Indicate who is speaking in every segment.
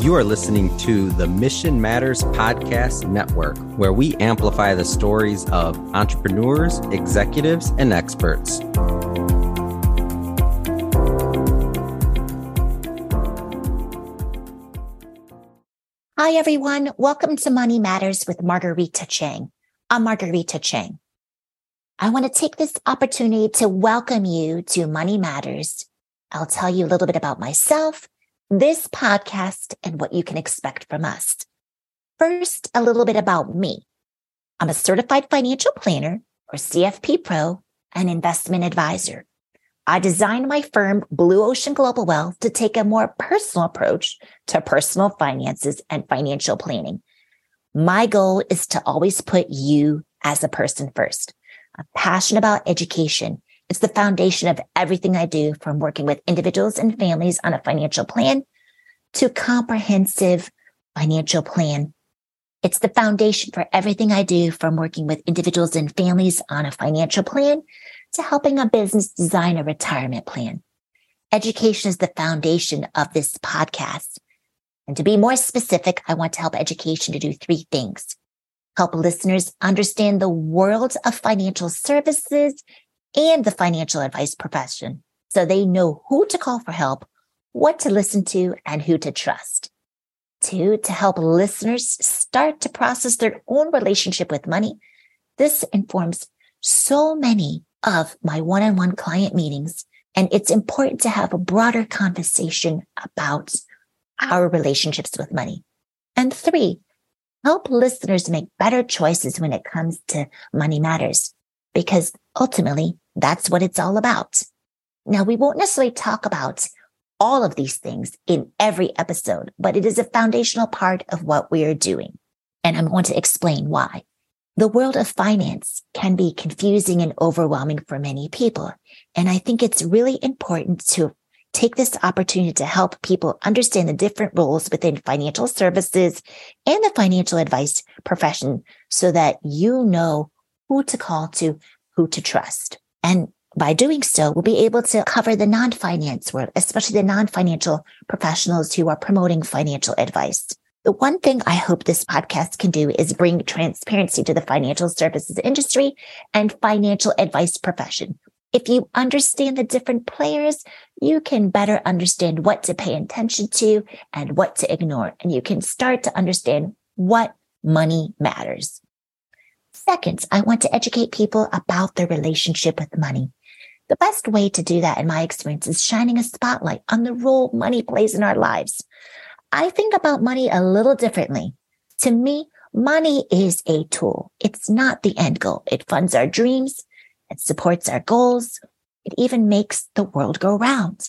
Speaker 1: You are listening to the Mission Matters Podcast Network, where we amplify the stories of entrepreneurs, executives, and experts.
Speaker 2: Hi, everyone. Welcome to Money Matters with Marguerita Cheng. I'm Marguerita Cheng. I want to take this opportunity to welcome you to Money Matters. I'll tell you a little bit about myself, this podcast, and what you can expect from us. First, a little bit about me. I'm a certified financial planner or CFP pro and investment advisor. I designed my firm, Blue Ocean Global Wealth, to take a more personal approach to personal finances and financial planning. My goal is to always put you as a person first. I'm passionate about education. It's the foundation of everything I do from working with individuals and families on a financial plan to comprehensive financial plan. It's the foundation for everything I do from working with individuals and families on a financial plan to helping a business design a retirement plan. Education is the foundation of this podcast. And to be more specific, I want to help education to do three things. Help listeners understand the world of financial services and the financial advice profession so they know who to call for help, what to listen to, and who to trust. Two, to help listeners start to process their own relationship with money. This informs so many of my one on one client meetings. And it's important to have a broader conversation about our relationships with money. And three, help listeners make better choices when it comes to money matters, because ultimately that's what it's all about. Now, we won't necessarily talk about all of these things in every episode, but it is a foundational part of what we are doing. And I'm going to explain why. The world of finance can be confusing and overwhelming for many people. And I think it's really important to take this opportunity to help people understand the different roles within financial services and the financial advice profession so that you know who to call to, who to trust. And by doing so, we'll be able to cover the non-finance world, especially the non-financial professionals who are promoting financial advice. The one thing I hope this podcast can do is bring transparency to the financial services industry and financial advice profession. If you understand the different players, you can better understand what to pay attention to and what to ignore. And you can start to understand what money matters. Second, I want to educate people about their relationship with money. The best way to do that, in my experience, is shining a spotlight on the role money plays in our lives. I think about money a little differently. To me, money is a tool. It's not the end goal. It funds our dreams. It supports our goals. It even makes the world go round.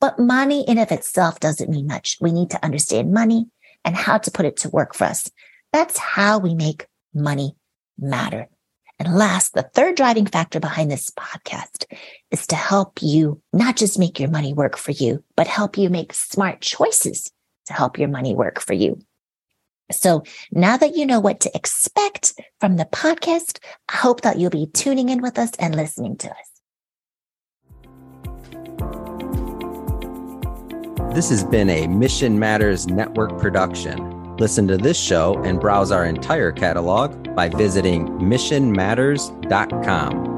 Speaker 2: But money in of itself doesn't mean much. We need to understand money and how to put it to work for us. That's how we make money matter. And last, the third driving factor behind this podcast is to help you not just make your money work for you, but help you make smart choices to help your money work for you. So now that you know what to expect from the podcast, I hope that you'll be tuning in with us and listening to us.
Speaker 1: This has been a Mission Matters Network production. Listen to this show and browse our entire catalog by visiting missionmatters.com.